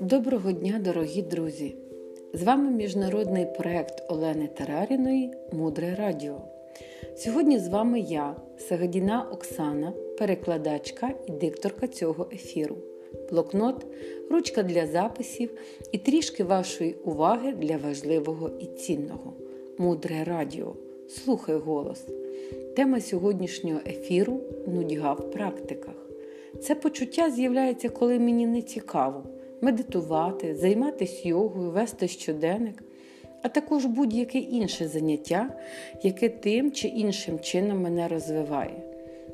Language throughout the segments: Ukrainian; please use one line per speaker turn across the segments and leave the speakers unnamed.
Доброго дня, дорогі друзі! З вами міжнародний проект Олени Тараріної Мудре Радіо. Сьогодні з вами я, Сагадіна Оксана, перекладачка і дикторка цього ефіру, блокнот, ручка для записів і трішки вашої уваги для важливого і цінного. Мудре Радіо. Слухай голос. Тема сьогоднішнього ефіру нудьга в практиках. Це почуття з'являється, коли мені не цікаво медитувати, займатися йогою, вести щоденник, а також будь-яке інше заняття, яке тим чи іншим чином мене розвиває.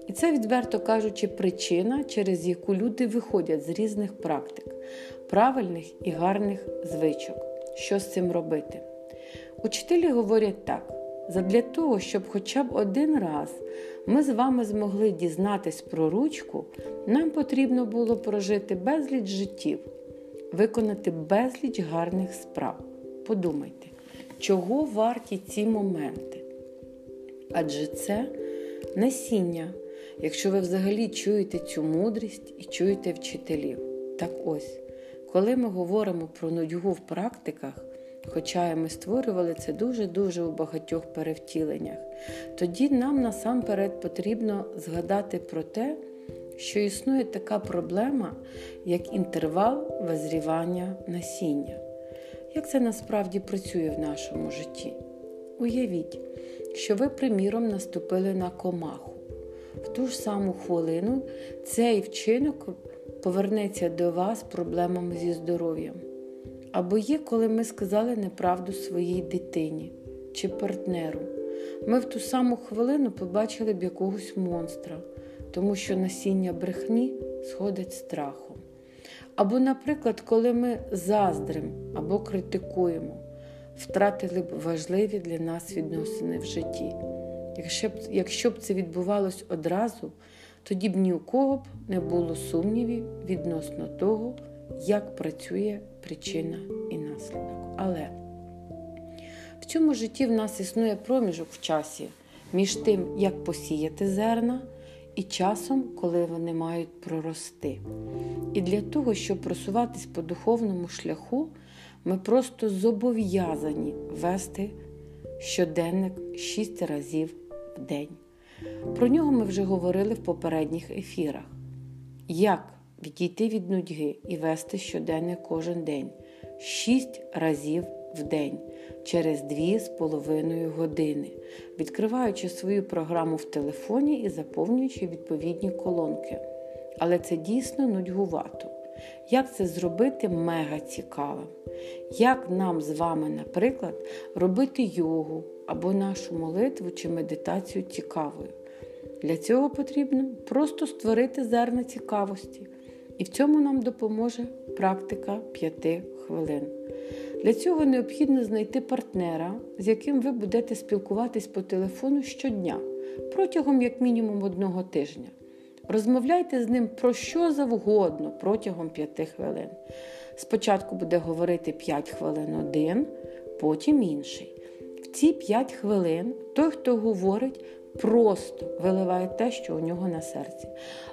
І це, відверто кажучи, причина, через яку люди виходять з різних практик, правильних і гарних звичок. Що з цим робити? Учителі говорять так: задля того, щоб хоча б один раз ми з вами змогли дізнатись про ручку, нам потрібно було прожити безліч життів, виконати безліч гарних справ. Подумайте, чого варті ці моменти? Адже це насіння, якщо ви взагалі чуєте цю мудрість і чуєте вчителів. Так ось, коли ми говоримо про нудьгу в практиках, хоча ми створювали це дуже-дуже у багатьох перевтіленнях, тоді нам насамперед потрібно згадати про те, що існує така проблема, як інтервал визрівання насіння. Як це насправді працює в нашому житті? Уявіть, що ви, приміром, наступили на комаху. В ту ж саму хвилину цей вчинок повернеться до вас проблемами зі здоров'ям. Або є, коли ми сказали неправду своїй дитині чи партнеру. Ми в ту саму хвилину побачили б якогось монстра, тому що насіння брехні сходить страхом. Або, наприклад, коли ми заздрим або критикуємо, втратили б важливі для нас відносини в житті. Якщо б, якщо б це відбувалось одразу, тоді б ні у кого б не було сумнівів відносно того, як працює причина і наслідок. Але в цьому житті в нас існує проміжок в часі між тим, як посіяти зерна і часом, коли вони мають прорости. І для того, щоб просуватись по духовному шляху, ми просто зобов'язані вести щоденник 6 разів в день. Про нього ми вже говорили в попередніх ефірах. Як відійти від нудьги і вести щоденник кожен день 6 разів в день через 2,5 години, відкриваючи свою програму в телефоні і заповнюючи відповідні колонки. Але це дійсно нудьгувато. Як це зробити мега цікавим? Як нам з вами, наприклад, робити йогу або нашу молитву чи медитацію цікавою? Для цього потрібно просто створити зерна цікавості. І в цьому нам допоможе практика 5 хвилин. Для цього необхідно знайти партнера, з яким ви будете спілкуватись по телефону щодня протягом як мінімум одного тижня. Розмовляйте з ним про що завгодно протягом 5 хвилин. Спочатку буде говорити 5 хвилин один, потім інший. В ці 5 хвилин той, хто говорить, просто виливає те, що у нього на серці.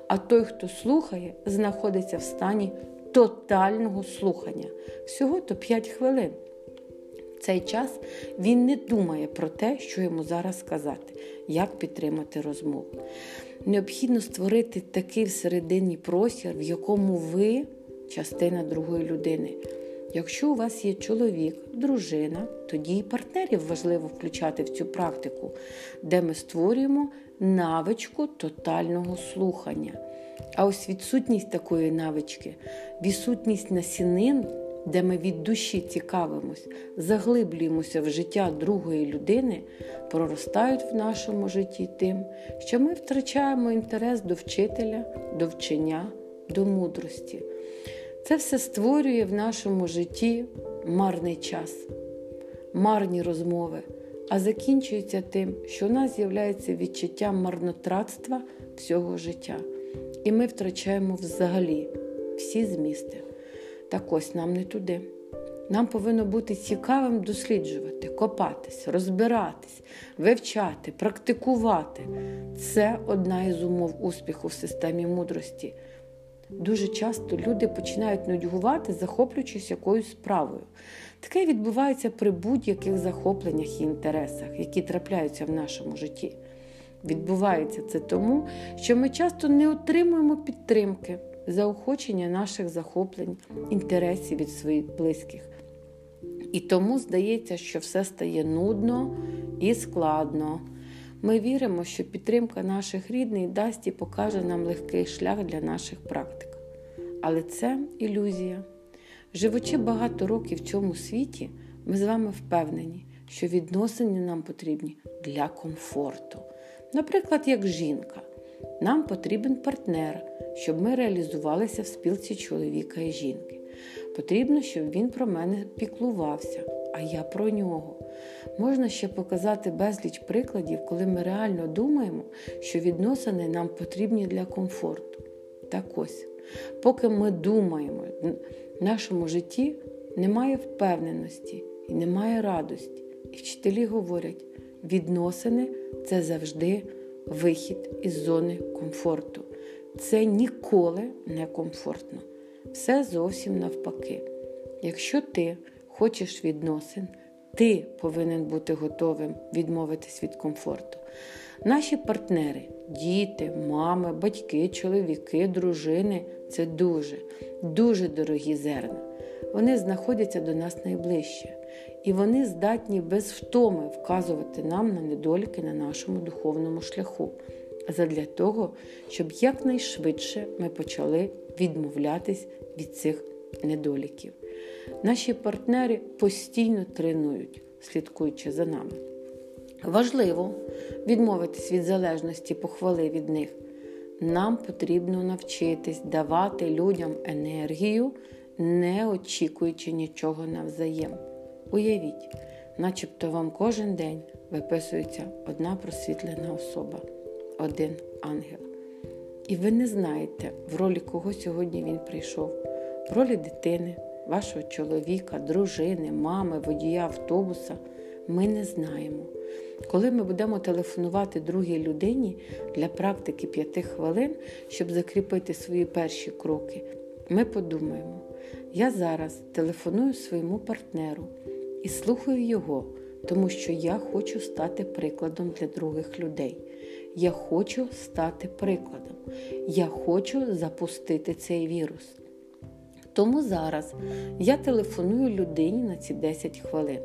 А той, хто слухає, знаходиться в стані тотального слухання. Всього то 5 хвилин. В цей час він не думає про те, що йому зараз сказати, як підтримати розмову. Необхідно створити такий всередині простір, в якому ви частина другої людини. Якщо у вас є чоловік, дружина, тоді і партнерів важливо включати в цю практику, де ми створюємо навичку тотального слухання. А ось відсутність такої навички, відсутність насінин, де ми від душі цікавимось, заглиблюємося в життя другої людини, проростають в нашому житті тим, що ми втрачаємо інтерес до вчителя, до вчення, до мудрості. Це все створює в нашому житті марний час, марні розмови, а закінчується тим, що у нас з'являється відчуття марнотратства всього життя. І ми втрачаємо взагалі всі змісти. Так ось нам не туди. Нам повинно бути цікавим досліджувати, копатись, розбиратись, вивчати, практикувати. Це одна із умов успіху в системі мудрості. Дуже часто люди починають нудьгувати, захоплюючись якоюсь справою. Таке відбувається при будь-яких захопленнях і інтересах, які трапляються в нашому житті. Відбувається це тому, що ми часто не отримуємо підтримки, заохочення наших захоплень, інтересів від своїх близьких. І тому здається, що все стає нудно і складно. Ми віримо, що підтримка наших рідних дасть і покаже нам легкий шлях для наших практик. Але це ілюзія. Живучи багато років в цьому світі, ми з вами впевнені, що відносини нам потрібні для комфорту. Наприклад, як жінка. Нам потрібен партнер, щоб ми реалізувалися в спілці чоловіка і жінки. Потрібно, щоб він про мене піклувався, а я про нього. Можна ще показати безліч прикладів, коли ми реально думаємо, що відносини нам потрібні для комфорту. Так ось, поки ми думаємо, в нашому житті немає впевненості і немає радості. І вчителі говорять, відносини це завжди вихід із зони комфорту. Це ніколи не комфортно. Все зовсім навпаки. Якщо ти хочеш відносин, ти повинен бути готовим відмовитись від комфорту. Наші партнери, діти, мами, батьки, чоловіки, дружини це дуже, дуже дорогі зерна. Вони знаходяться до нас найближче, і вони здатні без втоми вказувати нам на недоліки на нашому духовному шляху, задля того, щоб якнайшвидше ми почали відмовлятись від цих недоліків. Наші партнери постійно тренують, слідкуючи за нами. Важливо відмовитись від залежності похвали від них. Нам потрібно навчитись давати людям енергію, не очікуючи нічого навзаєм. Уявіть, начебто вам кожен день виписується одна просвітлена особа, один ангел. І ви не знаєте, в ролі кого сьогодні він прийшов, в ролі дитини, вашого чоловіка, дружини, мами, водія автобуса. Ми не знаємо. Коли ми будемо телефонувати другій людині для практики п'яти хвилин, щоб закріпити свої перші кроки, ми подумаємо, я зараз телефоную своєму партнеру і слухаю його, тому що я хочу стати прикладом для других людей. Я хочу стати прикладом. Я хочу запустити цей вірус. Тому зараз я телефоную людині на ці 10 хвилин.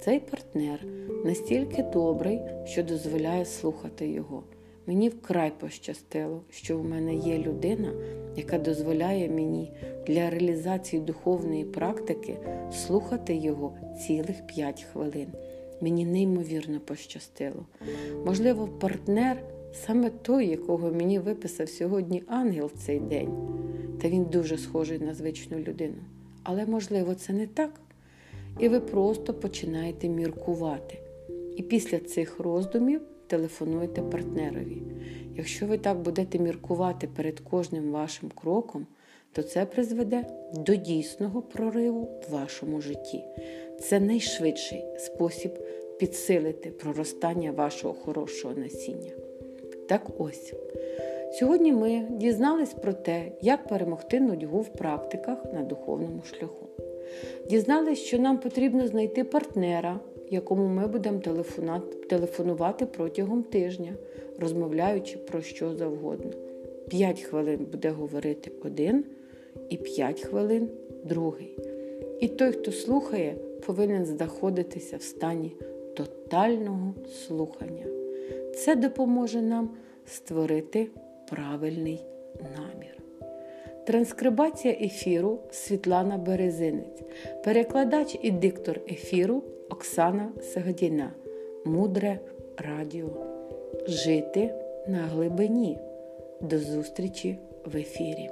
Цей партнер настільки добрий, що дозволяє слухати його. Мені вкрай пощастило, що в мене є людина, яка дозволяє мені для реалізації духовної практики слухати його цілих 5 хвилин. Мені неймовірно пощастило. Можливо, партнер саме той, якого мені виписав сьогодні ангел в цей день, та він дуже схожий на звичну людину. Але, можливо, це не так і ви просто починаєте міркувати. І після цих роздумів телефонуєте партнерові. Якщо ви так будете міркувати перед кожним вашим кроком, то це призведе до дійсного прориву в вашому житті. Це найшвидший спосіб підсилити проростання вашого хорошого насіння. Так ось. Сьогодні ми дізнались про те, як перемогти нудьгу в практиках на духовному шляху. Дізналися, що нам потрібно знайти партнера, якому ми будемо телефонувати протягом тижня, розмовляючи про що завгодно. П'ять хвилин буде говорити один і п'ять хвилин другий. І той, хто слухає, повинен знаходитися в стані тотального слухання. Це допоможе нам створити правильний намір. Транскрибація ефіру Світлана Березинець, перекладач і диктор ефіру Оксана Сагадіна. Мудре радіо. Жити на глибині. До зустрічі в ефірі.